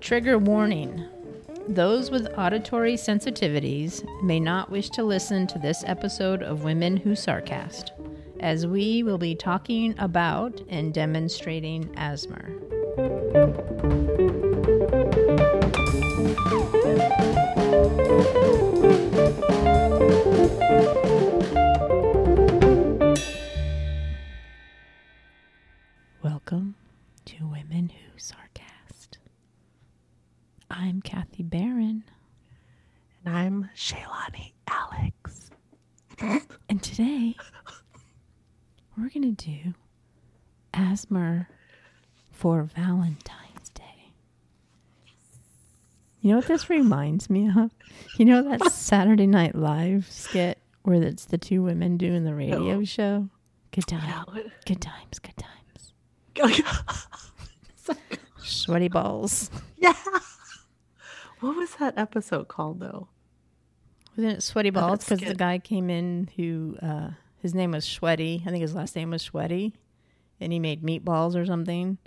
Trigger warning. Those with auditory sensitivities may not wish to listen to this episode of Women Who Sarcast, as we will be talking about and demonstrating ASMR. What this reminds me of? You know that Saturday Night Live skit where it's the two women doing the radio show? Good time. Yeah. Good times, good times. Sweaty balls. Yeah. What was that episode called though? Wasn't it Sweaty Balls? Because the guy came in who, uh, his name was Sweaty. I think his last name was Sweaty. And he made meatballs or something.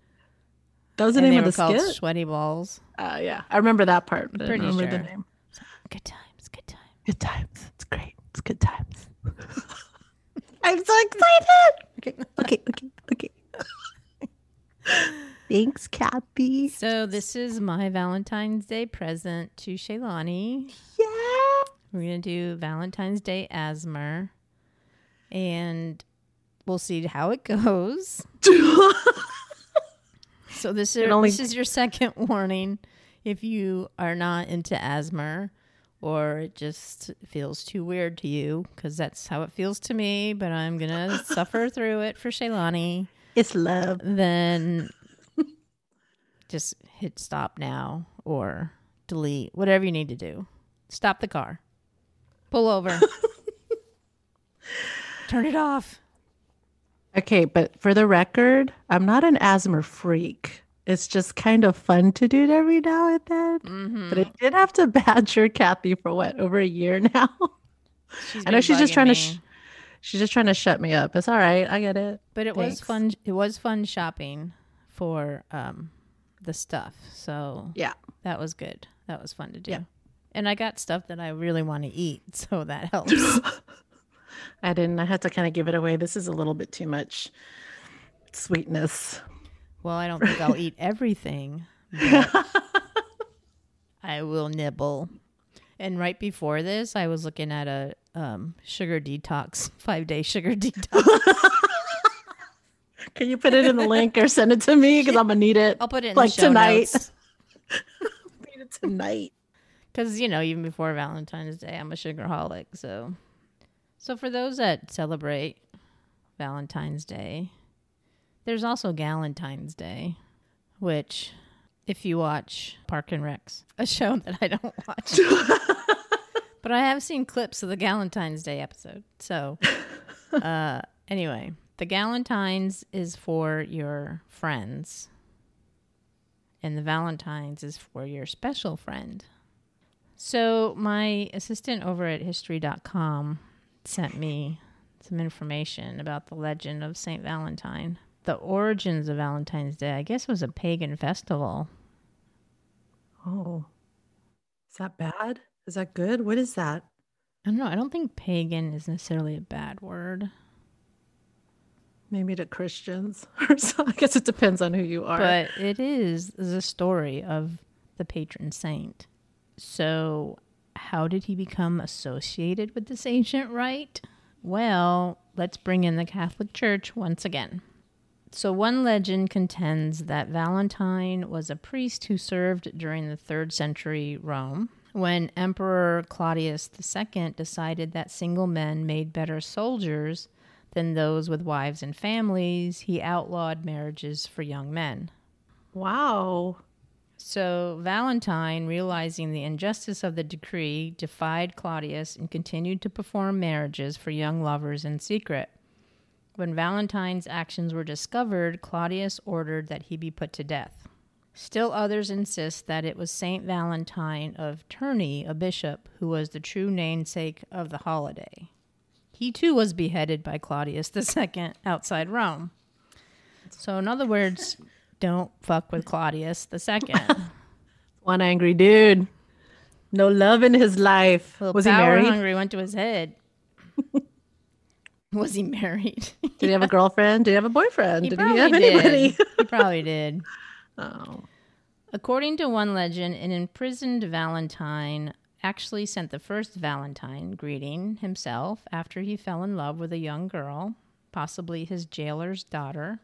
That was the and name of the called skit. Sweaty Balls. Uh, yeah, I remember that part, but Pretty don't remember sure. the name. Good times, good times. Good times. It's great. It's good times. I'm so excited. Okay, okay, okay, okay. Thanks, Kathy. So this is my Valentine's Day present to Shaylani. Yeah. We're gonna do Valentine's Day ASMR, and we'll see how it goes. So this is only- this is your second warning if you are not into ASMR or it just feels too weird to you because that's how it feels to me. But I'm gonna suffer through it for Shaylani. it's love. Then just hit stop now or delete whatever you need to do. Stop the car. Pull over. Turn it off. Okay, but for the record, I'm not an ASMR freak. It's just kind of fun to do it every now and then. Mhm. But I did have to badger Kathy for what over a year now. I know she's just trying to. Sh- she's just trying to shut me up. It's all right. I get it. But it was fun. It was fun shopping for um, the stuff. So Yeah. that was good. That was fun to do. Yeah. And I got stuff that I really want to eat, so that helps. I didn't. I had to kind of give it away. This is a little bit too much sweetness. well, I don't think I'll eat everything. I will nibble. And right before this, I was looking at a um, sugar detox, five day sugar detox. Can you put it in the link or send it to me? Because I'm gonna need it. I'll put it in Like tonight. need it tonight. Because you know, even before Valentine's Day, I'm a sugarholic. So, so for those that celebrate Valentine's Day, there's also Galentine's Day, which, if you watch Park and Recs, a show that I don't watch, but I have seen clips of the Galentine's Day episode. So, uh, anyway, the Galentine's is for your friends, and the Valentine's is for your special friend. So, my assistant over at history.com sent me some information about the legend of St. Valentine. The origins of Valentine's Day, I guess, was a pagan festival. Oh, is that bad? Is that good? What is that? I don't know. I don't think pagan is necessarily a bad word, Maybe to Christians or so. I guess it depends on who you are. but it is the story of the patron saint. So, how did he become associated with this ancient rite? Well, let's bring in the Catholic Church once again. So, one legend contends that Valentine was a priest who served during the third century Rome when Emperor Claudius II decided that single men made better soldiers than those with wives and families. He outlawed marriages for young men. wow. So Valentine, realizing the injustice of the decree, defied Claudius and continued to perform marriages for young lovers in secret. When Valentine's actions were discovered, Claudius ordered that he be put to death. Still others insist that it was Saint Valentine of Terni, a bishop, who was the true namesake of the holiday. He too was beheaded by Claudius II outside Rome. So, in other words, don't fuck with Claudius the second. One angry dude. No love in his life. Was he married? hungry went to his head. Was he married? Did he have a girlfriend? Did he have a boyfriend? He did he have did. anybody? he probably did. oh. According to one legend, an imprisoned Valentine actually sent the first Valentine greeting himself after he fell in love with a young girl, possibly his jailer's daughter,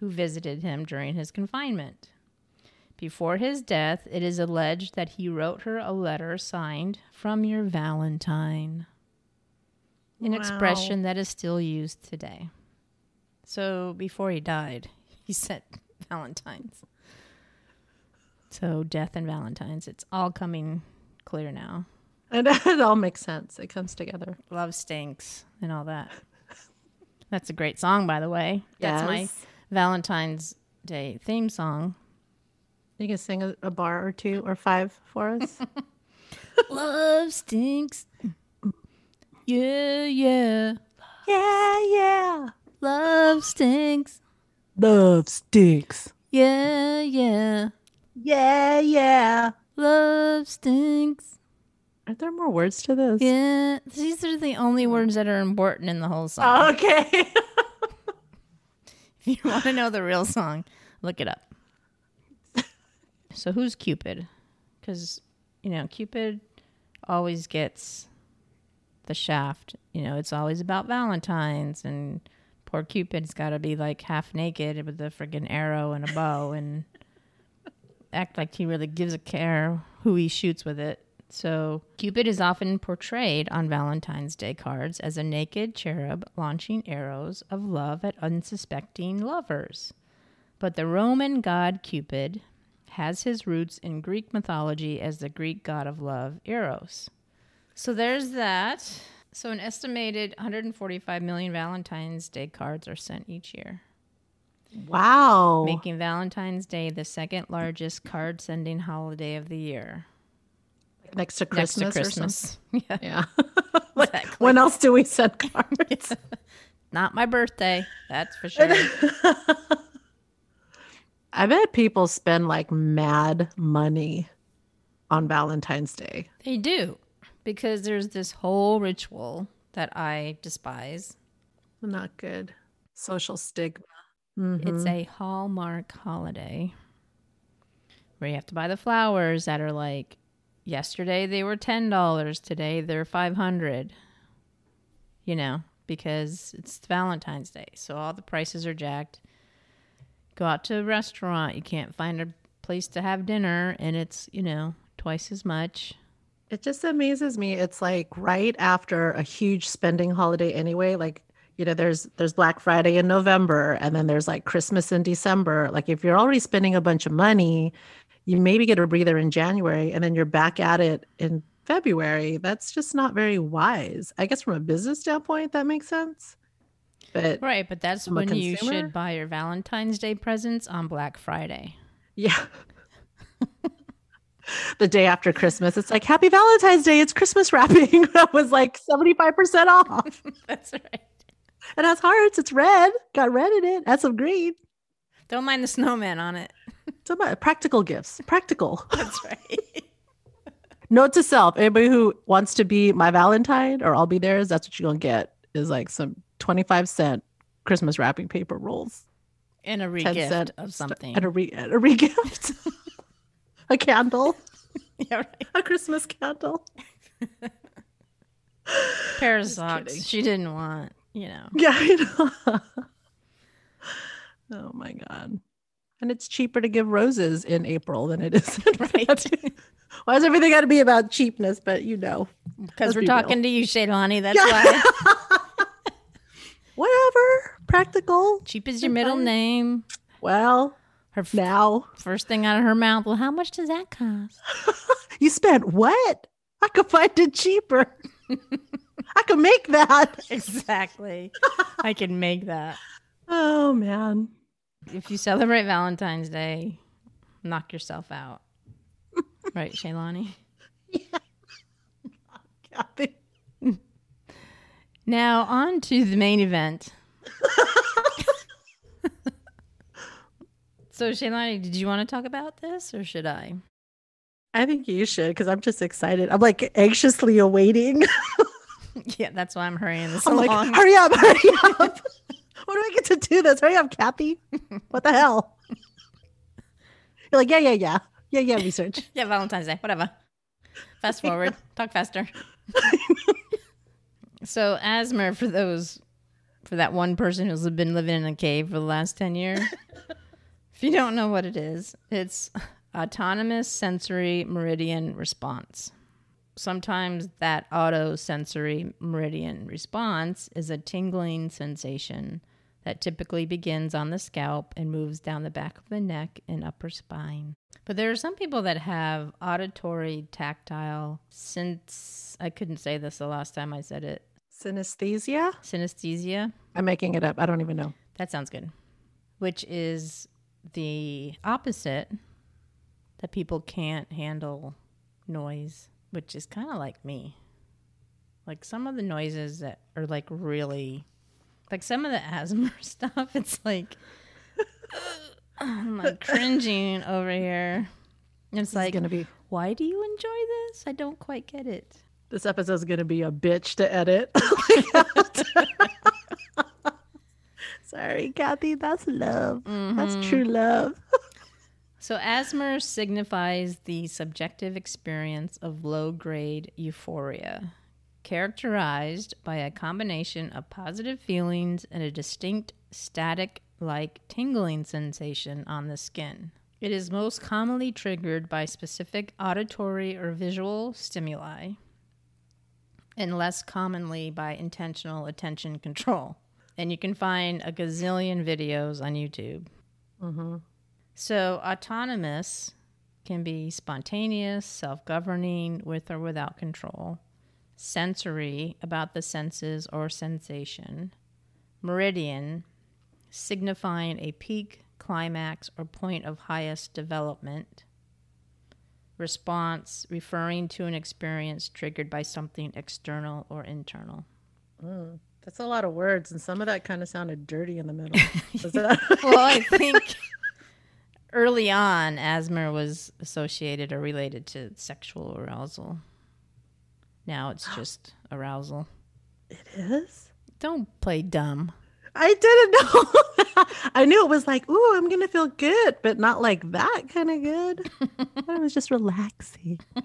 who visited him during his confinement. Before his death, it is alleged that he wrote her a letter signed from your Valentine, an Wow. expression that is still used today. So before he died, he sent Valentines. So death and Valentines, it's all coming clear now. And it all makes sense. It comes together. Love stinks and all that. That's a great song, by the way. That's my Yes. Valentine's Day theme song. You can sing a, a bar or two or five for us. Love stinks. Yeah, yeah. yeah, yeah. Love stinks. Love stinks. Yeah, yeah. Yeah, yeah. Love stinks. Are there more words to this? Yeah. These are the only words that are important in the whole song. Okay. You want to know the real song, look it up. So who's Cupid? Because you know Cupid always gets the shaft. You know, it's always about Valentine's, and poor Cupid's got to be like half naked with a friggin' arrow and a bow, and act like he really gives a care who he shoots with it. So Cupid is often portrayed on Valentine's Day cards as a naked cherub launching arrows of love at unsuspecting lovers. But the Roman god Cupid has his roots in Greek mythology as the Greek god of love, Eros. So there's that. So an estimated 145 million Valentine's Day cards are sent each year, wow. making Valentine's Day the second largest card sending holiday of the year. Next to Next Christmas. Or something. Christmas. Yeah. Yeah. Exactly. When else do we send cards? Not my birthday, that's for sure. I bet people spend like mad money on Valentine's Day. they do. Because there's this whole ritual that I despise. Not good. Social stigma. It's mm-hmm. a Hallmark holiday where you have to buy the flowers that are like yesterday they were $10, today they're 500. You know, because it's Valentine's Day. So all the prices are jacked. Go out to a restaurant, you can't find a place to have dinner and it's, you know, twice as much. It just amazes me. It's like right after a huge spending holiday anyway. Like, you know, there's there's Black Friday in November and then there's like Christmas in December. Like if you're already spending a bunch of money, you maybe get a breather in January and then you're back at it in February. That's just not very wise. I guess from a business standpoint, that makes sense. But Right, but that's when you should buy your Valentine's Day presents on Black Friday. Yeah. the day after Christmas, it's like Happy Valentine's Day. It's Christmas wrapping. that was like 75% off. That's right. It has hearts. It's red. Got red in it. Has some green. Don't mind the snowman on it. Some uh, practical gifts. Practical. That's right. Note to self: anybody who wants to be my Valentine or I'll be theirs, that's what you're gonna get. Is like some 25 cent Christmas wrapping paper rolls. and a 10 regift of something. And a re and a regift. a candle. yeah, right. A Christmas candle. Pair of socks she didn't want, you know. Yeah, I know. oh my god. And it's cheaper to give roses in April than it is in Right. Why does everything got to be about cheapness? But you know, Because we're be real. talking to you, Shaylani. That's Yeah. why. whatever. Practical. Cheap is your middle name. Well, Her f- now first thing out of her mouth. Well, how much does that cost? you spent what? I could find it cheaper. I could make that. Exactly. I can make that. Oh man. If you celebrate Valentine's Day, knock yourself out. Right, Shaylani? Kathy. Now, on to the main event. So, Shaylani, did you want to talk about this or should I? I think you should because I'm just excited. I'm like anxiously awaiting. yeah, that's why I'm hurrying this I'm along. like, hurry up, hurry up. I get to do this? Hurry up, Kathy. What the hell? You're like, yeah, yeah, yeah. Yeah, yeah, research. yeah, Valentine's Day, whatever. Fast forward, talk faster. so, ASMR for those, for that one person who's been living in a cave for the last 10 years. if you don't know what it is, it's autonomous sensory meridian response. Sometimes that auto sensory meridian response is a tingling sensation that typically begins on the scalp and moves down the back of the neck and upper spine. But there are some people that have auditory tactile since I couldn't say this the last time I said it. Synesthesia? Synesthesia. I'm making it up. I don't even know. That sounds good. Which is the opposite that people can't handle noise, which is kind of like me. Like some of the noises that are like really, like some of the ASMR stuff, it's like, I'm like cringing over here. It's like, is gonna be why do you enjoy this? I don't quite get it. this episode's gonna be a bitch to edit. Sorry, Kathy. That's love. That's mm-hmm. true love. So, ASMR signifies the subjective experience of low grade euphoria, characterized by a combination of positive feelings and a distinct static like tingling sensation on the skin. It is most commonly triggered by specific auditory or visual stimuli, and less commonly by intentional attention control. And you can find a gazillion videos on YouTube. Mm-hmm. So, autonomous can be spontaneous, self governing, with or without control, sensory, about the senses or sensation, meridian, signifying a peak, climax, or point of highest development, response, referring to an experience triggered by something external or internal. That's a lot of words, and some of that kind of sounded dirty in the middle. That- well, I think early on, ASMR was associated or related to sexual arousal. Now it's just arousal. it is. Don't play dumb. I didn't know. I knew it was like, ooh, I'm gonna feel good, but not like that kind of good. I was just relaxing.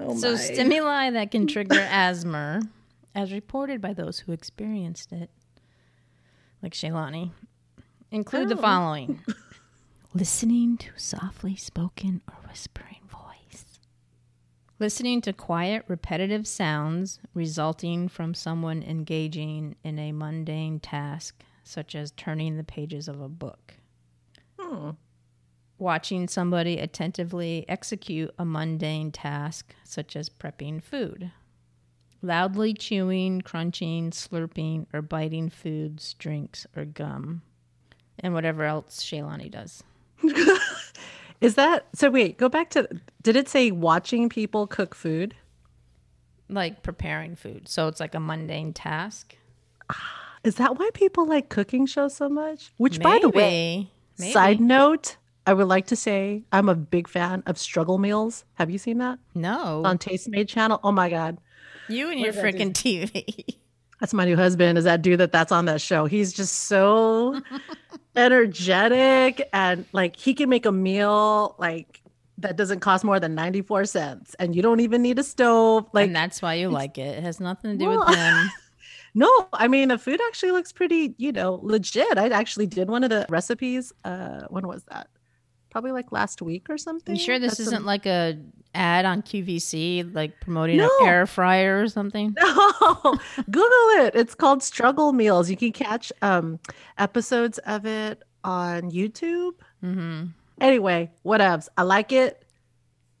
Oh so, my. stimuli that can trigger ASMR, as reported by those who experienced it, like Shaylani, include the Oh. following listening to softly spoken or voice, listening to quiet, repetitive sounds resulting from someone engaging in a mundane task, such as turning the pages of a book. Hmm. watching somebody attentively execute a mundane task such as prepping food, loudly chewing, crunching, slurping, or biting foods, drinks, or gum, and whatever else Shaylani does. Is that so? Wait, go back to. Did it say watching people cook food? Like preparing food. So it's like a mundane task. Is that why people like cooking shows so much? Which, by the way, Maybe. side note, I would like to say I'm a big fan of struggle meals. Have you seen that No. on Tastemade channel? Oh my god, you and your freaking TV. that's my new husband. Is that dude that that's on that show? He's just so energetic and like he can make a meal like that doesn't cost more than 94 cents and you don't even need a stove like and that's why you like it. It has nothing to do Well, with him. No, I mean the food actually looks pretty, you know, legit. I actually did one of the recipes. Uh, when was that? Probably like last week or something. You sure this That's isn't some- like a ad on QVC, like promoting No. an air fryer or something? No, Google it. It's called Struggle Meals. You can catch um episodes of it on YouTube. Mm-hmm. Anyway, whatevs. I like it.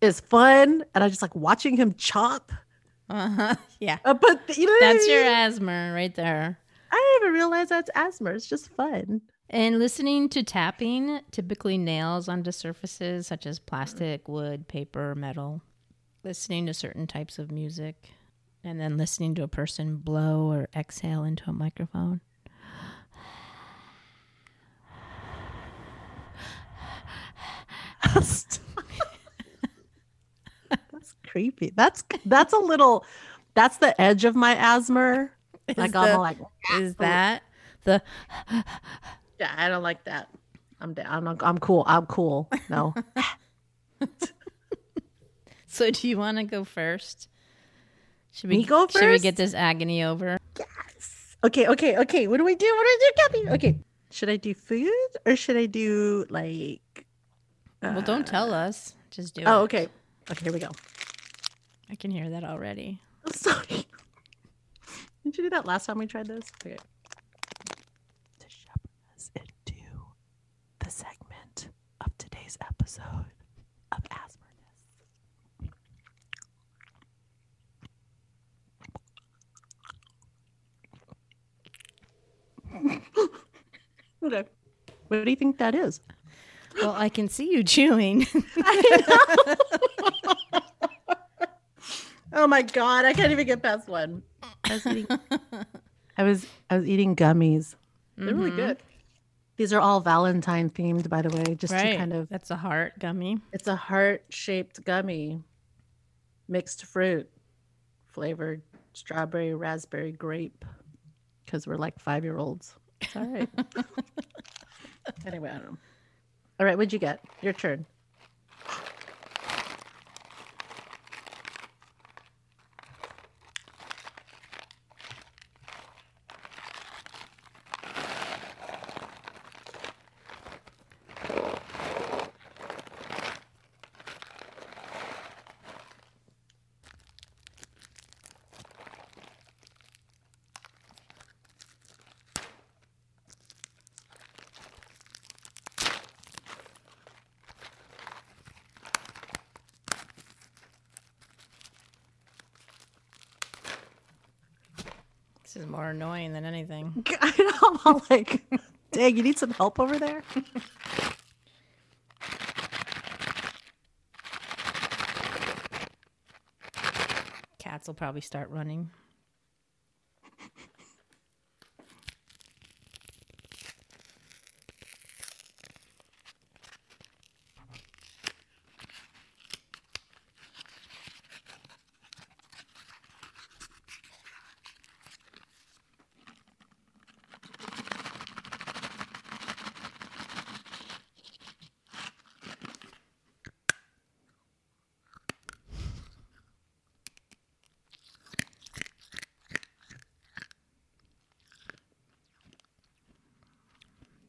It's fun, and I just like watching him chop. Uh-huh. Yeah. Uh, but you know, what I That's your ASMR right there. I didn't even realize that's ASMR. It's just fun. And listening to tapping typically nails onto surfaces such as plastic, wood, paper, metal. Listening to certain types of music, and then listening to a person blow or exhale into a microphone. that's creepy. That's that's a little. That's the edge of my ASMR. Like I'm like. Is oh. that the? Yeah, I don't like that. I'm down. I'm, I'm cool. I'm cool. No. So do you want to go first? Should Me go first? Should we get this agony over? Yes. Okay, okay, okay. What do we do? What do we do, Gabby? Okay. Should I do food or should I do like uh, well, don't tell us. Just do Oh, it. okay. Okay, here we go. I can hear that already. I'm sorry. Did you do that last time we tried this? Okay. To shepherd us into the segment of today's episode of okay. What do you think that is? Well, I can see you chewing. Oh my god, I can't even get past one. I was eating I was I was eating gummies. They're really Mhm. good. These are all Valentine themed, by the way, just right. to kind of That's a heart gummy. it's a heart shaped gummy. Mixed fruit flavored strawberry, raspberry, grape. Because we're like five year olds. All right. anyway, I don't know. All right, what'd you get? Your turn. This is more annoying than anything. I know. I'm all like, dang, you need some help over there? Cats will probably start running.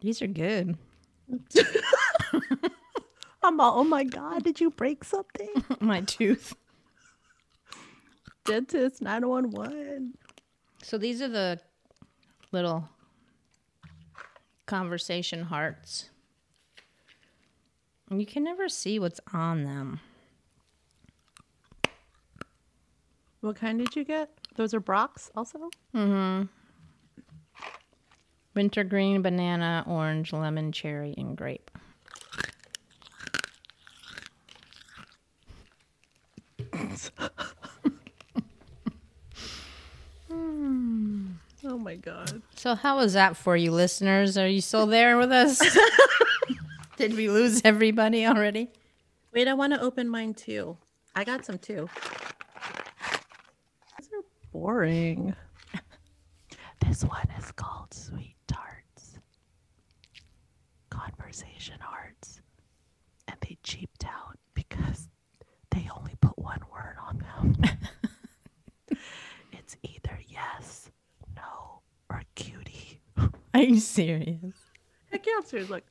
These are good. I'm all, oh my God, did you break something? My tooth. Dentist 911. So these are the little conversation hearts. And you can never see what's on them. What kind did you get? Those are Brach's also? Mm-hmm. Wintergreen, banana, orange, lemon, cherry, and grape. Oh my God. So how was that for you listeners? Are you still there with us? Did we lose everybody already? Wait, I want to open mine too. I got some too. These are boring. this one is called Sweet Tarts. Conversation Hearts. And they cheaped out because they only put one word on them. it's either yes, no, or cutie. Are you serious? Heck yeah, I'm. Like,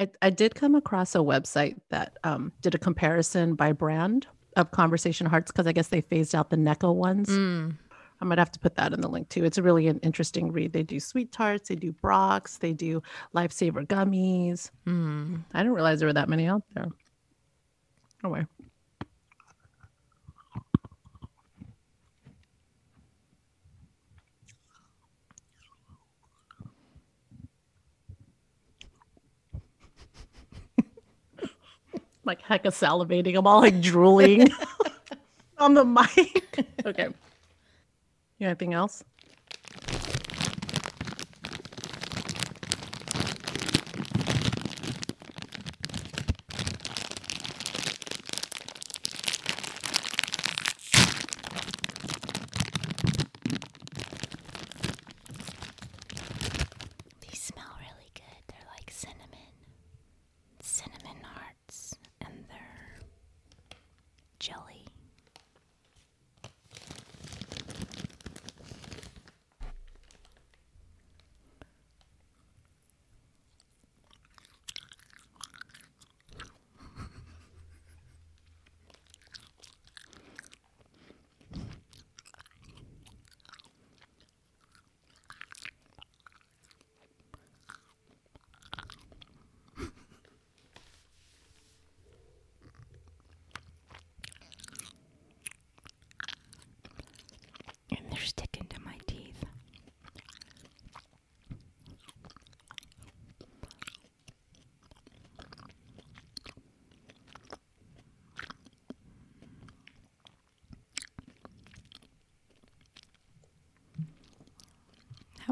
I, I did come across a website that um, did a comparison by brand of Conversation Hearts because I guess they phased out the Necco ones. Mm. I might have to put that in the link too. It's a really an interesting read. They do SweeTarts, they do Brach's, they do Lifesaver gummies. Mm. I didn't realize there were that many out there. Oh wait. like hecka salivating. I'm all like drooling on the mic. okay. You anything else?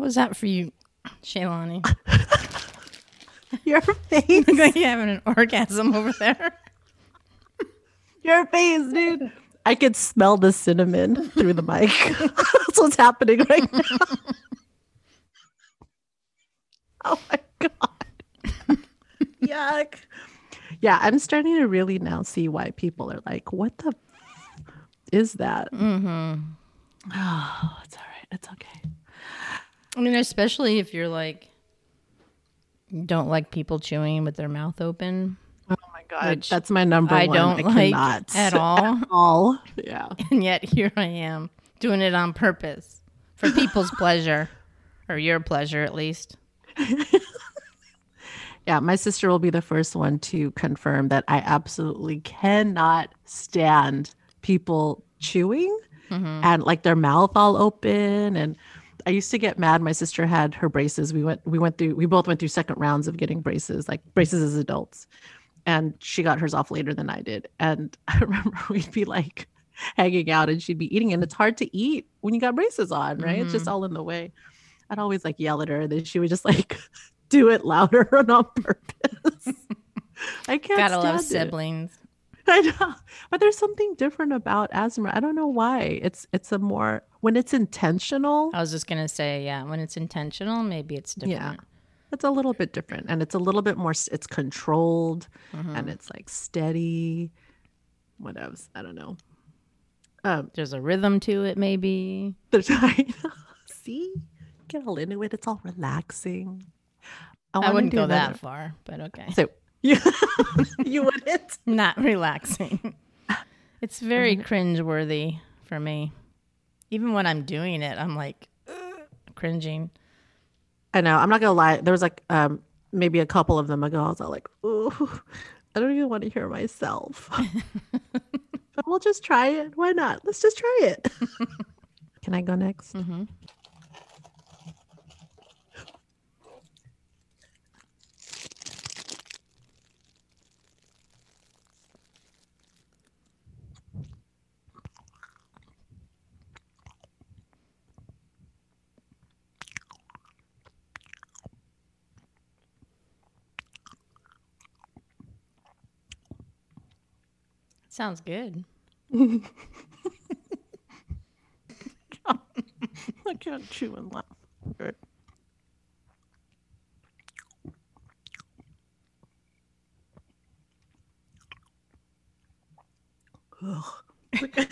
How was that for you, Shaylani? Your face. Look like you're having an orgasm over there. Your face, dude. I could smell the cinnamon through the mic. That's what's happening right now. oh my god. Yuck. Yeah, I'm starting to really now see why people are like, what the f- is that? Mm-hmm. Oh, it's all right. It's okay. I mean, especially if you're like, don't like people chewing with their mouth open. Oh my god. That's my number I one. don't I like at all. all. Yeah. And yet here I am doing it on purpose for people's pleasure, or your pleasure at least. Yeah, my sister will be the first one to confirm that I absolutely cannot stand people chewing Mm-hmm. and like their mouth all open and I used to get mad. My sister had her braces. We went we went through we both went through second rounds of getting braces, like braces as adults. And she got hers off later than I did. And I remember we'd be like hanging out and she'd be eating and it's hard to eat when you got braces on, right? It's just mm-hmm. all in the way. I'd always like yell at her, and then she would just like do it louder and on purpose. I can't Gotta love it. siblings. I know, but there's something different about ASMR. I don't know why. It's it's a more when it's intentional. I was just gonna say, yeah, when it's intentional, maybe it's different. Yeah, it's a little bit different, and it's a little bit more. It's controlled, Mm-hmm. and it's like steady. What else? I don't know. Um, There's a rhythm to it, maybe. there's I see, get all into it. It's all relaxing. I, wanna wouldn't go another- that far, but okay. So you you wouldn't. Not relaxing. It's very cringeworthy for me. Even when I'm doing it, I'm like "Ugh," cringing. I know. I'm not gonna lie. There was like um maybe a couple of them ago. I was all like, "Ooh, I don't even want to hear myself." but we'll just try it. Why not? Let's just try it. Can I go next? Mhm. Sounds good. I can't chew and laugh. Good.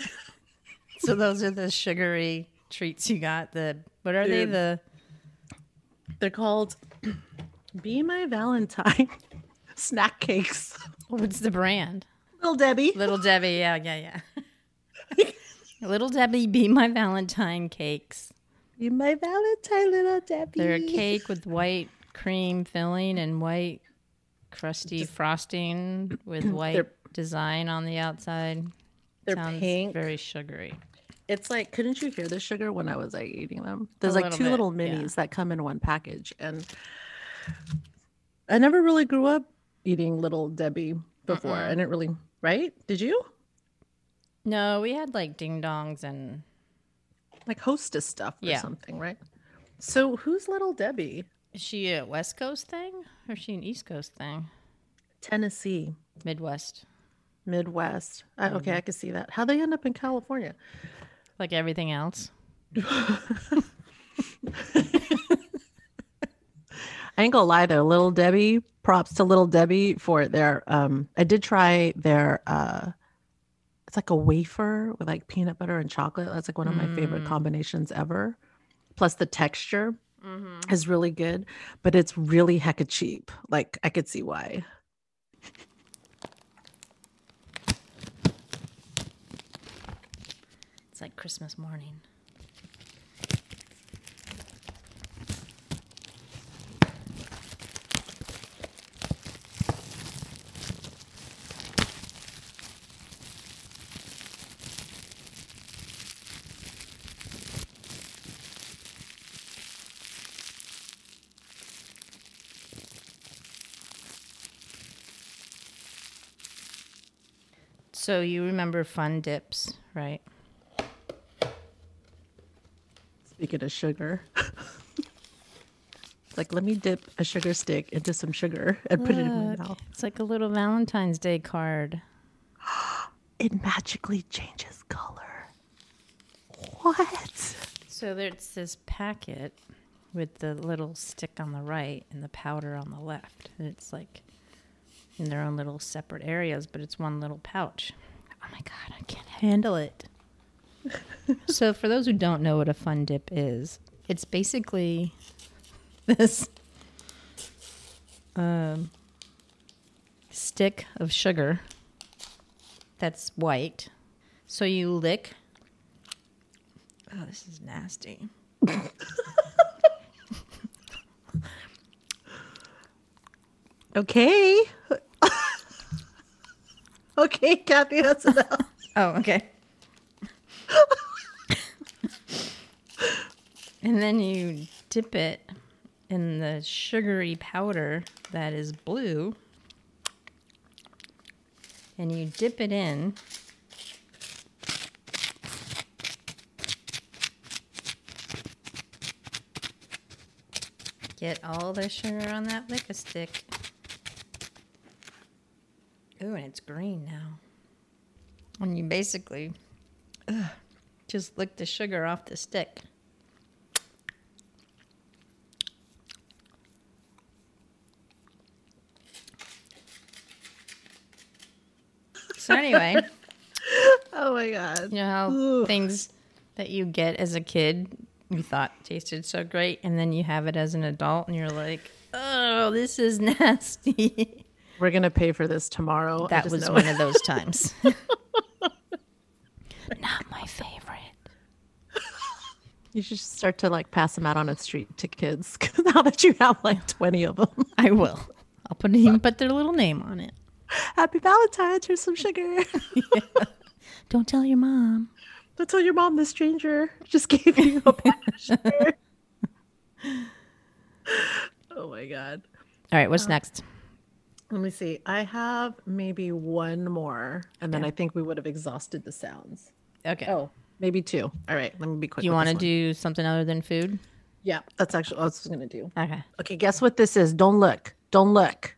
So those are the sugary treats you got. The what are they? The They're called "Be My Valentine" snack cakes. what's the brand? Little Debbie. Little Debbie. Yeah, yeah, yeah. Little Debbie, be my Valentine cakes. Be my Valentine, little Debbie. They're a cake with white cream filling and white crusty frosting with white They're- design on the outside. They're Sounds pink. very sugary. It's like, couldn't you hear the sugar when I was like eating them? There's A like little two bit, little yeah. minis that come in one package, and I never really grew up eating little Debbie before. I didn't really, right? Did you? No, we had like ding dongs and Like Hostess stuff or Yeah. something, right? So who's little Debbie? is she a West Coast thing or is she an East Coast thing? Tennessee, Midwest. Midwest. I, mm-hmm. okay, I can see that. How they end up in California? Like everything else. I ain't gonna lie though, Little Debbie, props to Little Debbie for their um I did try their uh it's like a wafer with like peanut butter and chocolate. That's like one of my favorite combinations ever. Plus the texture is really good, but it's really hecka cheap. Like I could see why. It's like Christmas morning. So you remember fun dips, right? Speaking of sugar. like, let me dip a sugar stick into some sugar and put it in my mouth. It's like a little Valentine's Day card. It magically changes color. What? So there's this packet with the little stick on the right and the powder on the left. And it's like in their own little separate areas, but it's one little pouch. Oh my God, I can't handle it. so, for those who don't know what a fun dip is, it's basically this um, stick of sugar that's white. So you lick. Oh, this is nasty. Okay. Okay, Kathy, that's enough. Oh, okay. and then you dip it in the sugary powder that is blue. And you dip it in. Get all the sugar on that a stick. Ooh, and it's green now. And you basically ugh, just lick the sugar off the stick. So anyway, Oh my god. you know how things that you get as a kid you thought tasted so great, and then you have it as an adult, and you're like, "Oh, this is nasty." We're gonna pay for this tomorrow. That was know one of those times. Not my favorite. You should start to like pass them out on the street to kids now that you have like 20 of them. I will. I'll put even put their little name on it. Happy Valentine's. Here's some sugar. Don't tell your mom. Don't tell your mom the stranger just gave you a pack of sugar. oh my god. All right, what's uh, next? Let me see. I have maybe one more, and then. I think we would have exhausted the sounds. Okay. Oh, maybe two. All right. Let me be quick. you want to do something other than food? Yeah, that's actually what I was going to do. Okay. Okay, guess what this is? Don't look. Don't look.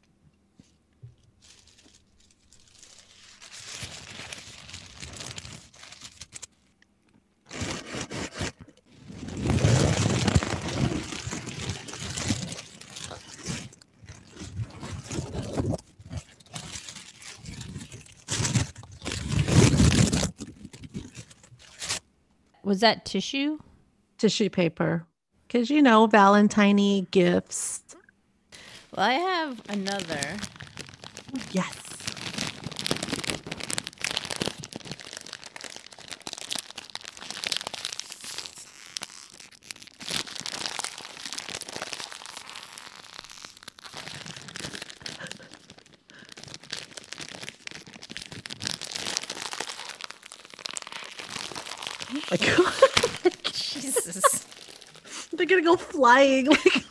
Was that tissue? Tissue paper. Because, you know, Valentine gifts. Well, I have another. Yes. Oh my God. Jesus. They're gonna go flying. Like,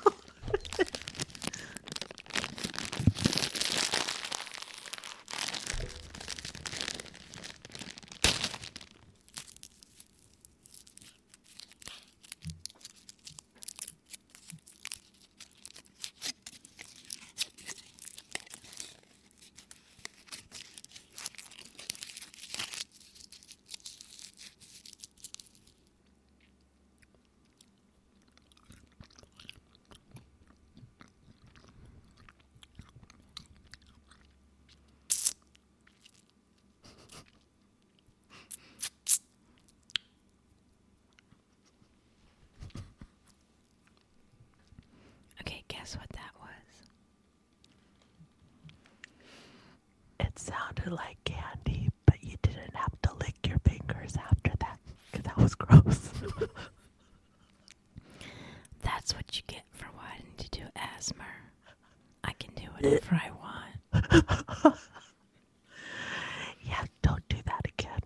Okay, guess what that was? It sounded like candy, but you didn't have to lick your fingers after that because that was gross. That's what you get for wanting to do ASMR. I can do eh. whatever I want. yeah, don't do that again.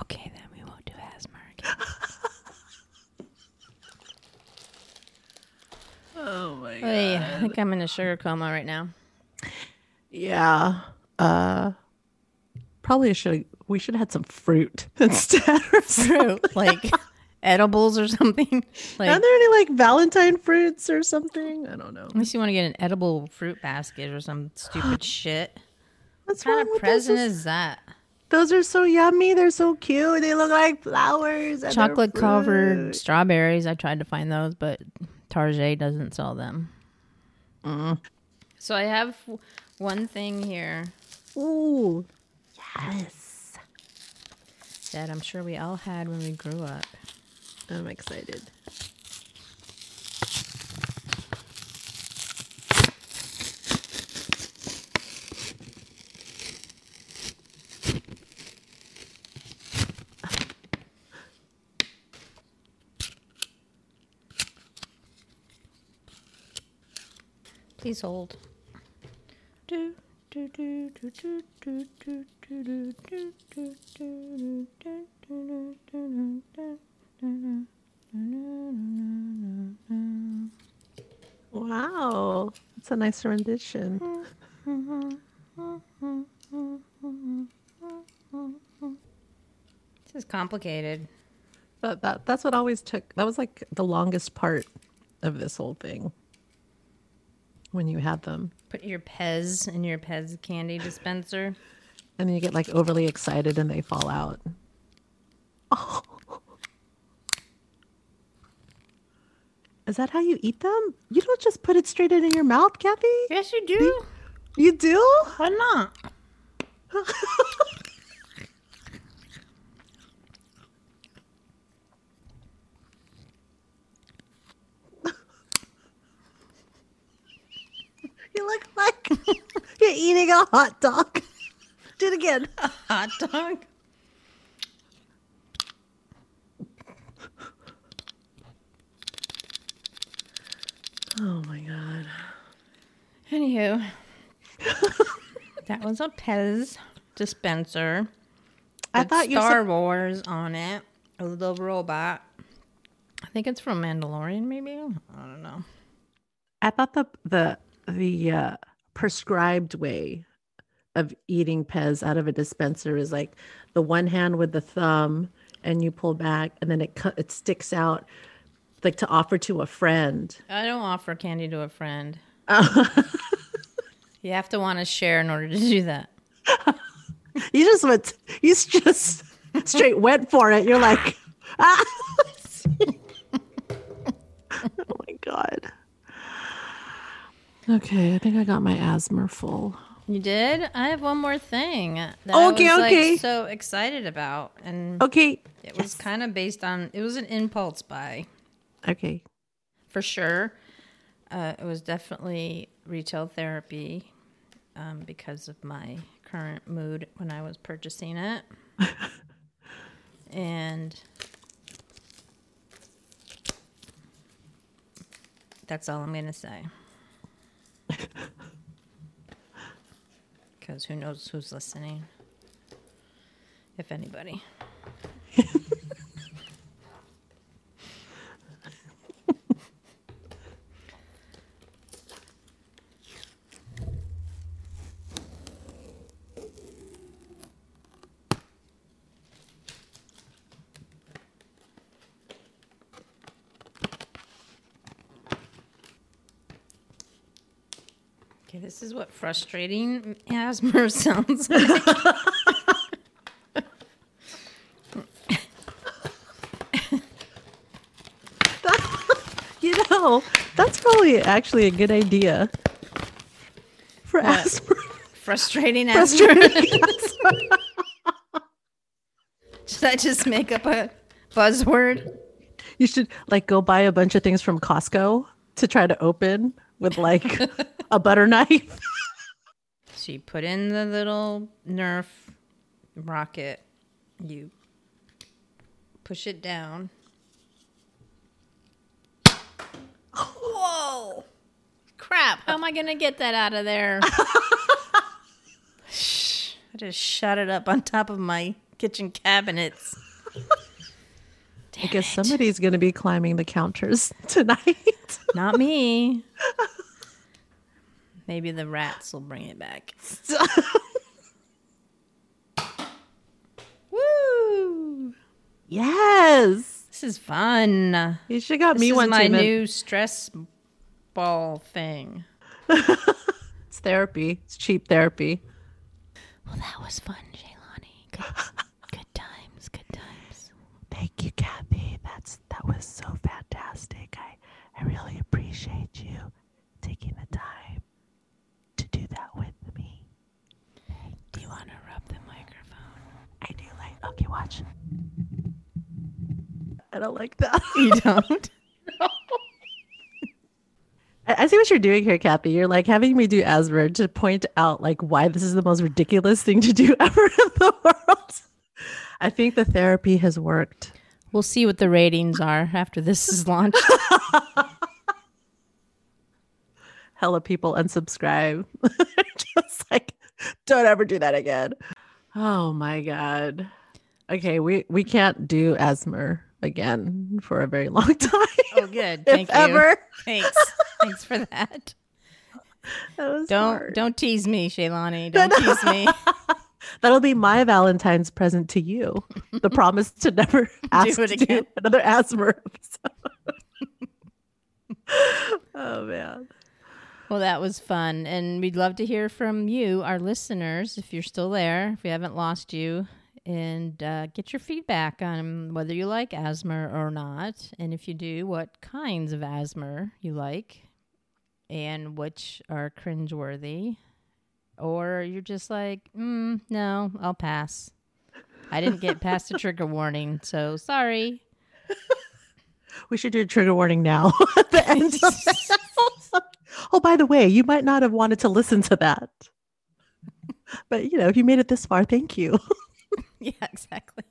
Okay, then we won't do ASMR again. Oh my Hey, I think I'm in a sugar coma right now. Yeah. Uh probably should we should have had some fruit instead. or something. Fruit, like edibles or something. Like, Are there any like Valentine fruits or something? I don't know. unless you want to get an edible fruit basket or some stupid shit. What's What wrong kind of with present those? is that? Those are so yummy. They're so cute. They look like flowers. Chocolate covered strawberries. I tried to find those, but Target doesn't sell them. Mm. So I have one thing here Ooh, yes. that I'm sure we all had when we grew up. I'm excited. Please hold. Do, do, do, do, do, do, do, do, do, do, do, do, do, do, do, do, do, Wow, that's a nice rendition. This is complicated. But that that's what always took. That was like the longest part of this whole thing. When you had them, Put your Pez in your Pez candy dispenser. and then you get like overly excited and they fall out. Oh. Is that how you eat them? You don't just put it straight in your mouth, Kathy. Yes, you do. You do? Why not? You look like you're eating a hot dog. Do it again. A hot dog. Oh my god. Anywho, that was a Pez dispenser. I thought you Star said Wars on it. A little robot. I think it's from Mandalorian, maybe. I don't know. I thought the the the uh, prescribed way of eating Pez out of a dispenser is like the one hand with the thumb, and you pull back, and then it cut it sticks out, like to offer to a friend. I don't offer candy to a friend. Uh, You have to want to share in order to do that. you just went, you just straight went for it. You're like, ah. oh my god. Okay, I think I got my ASMR full. You did? I have one more thing that Okay, I was okay. like so excited about, and Okay. it was kind of based on. It was an impulse buy. Okay. for sure. Uh, it was definitely retail therapy um, because of my current mood when I was purchasing it. and that's all I'm going to say. Because who knows who's listening, if anybody. Okay, this is what frustrating ASMR sounds like. You know, that's probably actually a good idea for ASMR. frustrating ASMR. Frustrating Should I just make up a buzzword? You should like go buy a bunch of things from Costco to try to open with like a butter knife. So you put in the little Nerf rocket, you push it down. Whoa! Crap! How am I gonna get that out of there? Shh, I just shut it up on top of my kitchen cabinets. I guess somebody's going to be climbing the counters tonight. Not me. Maybe the rats will bring it back. Woo! yes. This is fun. You should got This me one my new stress ball thing. It's therapy. It's cheap therapy. Well, that was fun, Shaylani. Good, good times, good times. Thank you, Kathy. That's that was so fantastic. I I really appreciate you taking the time that with me. Do you want to rub the microphone? I do like okay, watch. I don't like that. You don't? I I see what you're doing here, Kathy. You're like having me do ASMR to point out like why this is the most ridiculous thing to do ever in the world. I think the therapy has worked. we'll see what the ratings are after this is launched. Hella people unsubscribe. Just like don't ever do that again. Oh my god. Okay, we we can't do ASMR again for a very long time. Oh, good. if Thank you. ever. Thanks. Thanks for that. That was Don't hard. don't tease me, Shaylani. Don't tease me. That'll be my Valentine's present to you. The promise to never ask it to do again. another ASMR episode. oh man. Well, that was fun. And we'd love to hear from you, our listeners, if you're still there, if we haven't lost you, and uh, get your feedback on whether you like ASMR or not. And if you do, what kinds of ASMR you like and which are cringeworthy. Or you're just like, mm, no, I'll pass. I didn't get past the trigger warning, so sorry. We should do a trigger warning now at the end. oh, by the way, you might not have wanted to listen to that. But you know, if you made it this far, thank you. yeah, exactly.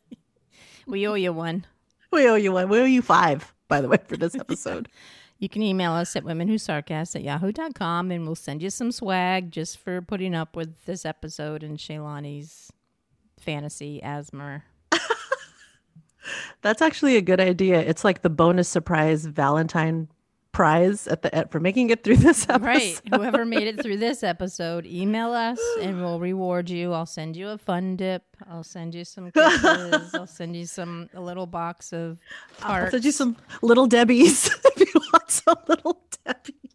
We owe you one. We owe you one. We owe you five, by the way, for this episode. You can email us at womenwhosarcast at yahoo.com and we'll send you some swag just for putting up with this episode and Shaylani's fantasy ASMR. That's actually a good idea. It's like the bonus surprise Valentine prize at the end for making it through this episode. Right. Whoever made it through this episode, email us and we'll reward you. I'll send you a fun dip. I'll send you some kisses. I'll send you some a little box of I'll tarts. send you some little Debbie's if you want some little Debbie's.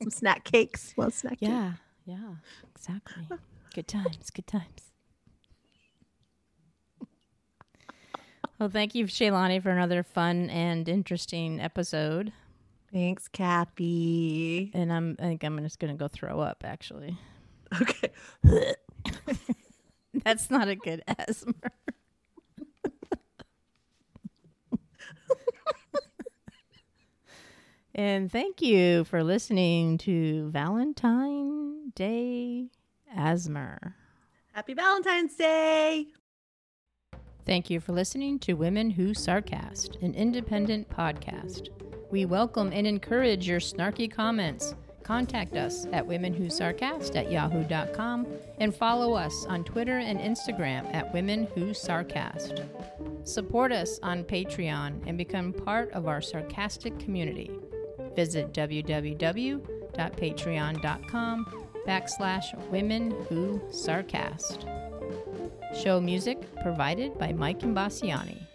Some snack cakes. Well, snack cake. Yeah, yeah, exactly. Good times, good times. Well, thank you, Shaylani, for another fun and interesting episode. Thanks, Kathy. And I'm, I think I'm just going to go throw up, actually. Okay. That's not a good ASMR. and thank you for listening to Valentine Day ASMR. Happy Valentine's Day. Thank you for listening to Women Who Sarcast, an independent podcast. We welcome and encourage your snarky comments. Contact us at womenwhosarcast at yahoo.com and follow us on Twitter and Instagram at Women Who Sarcast. Support us on Patreon and become part of our sarcastic community. Visit www.patreon.com backslash women who sarcast. Show music provided by Mike Imbasiani.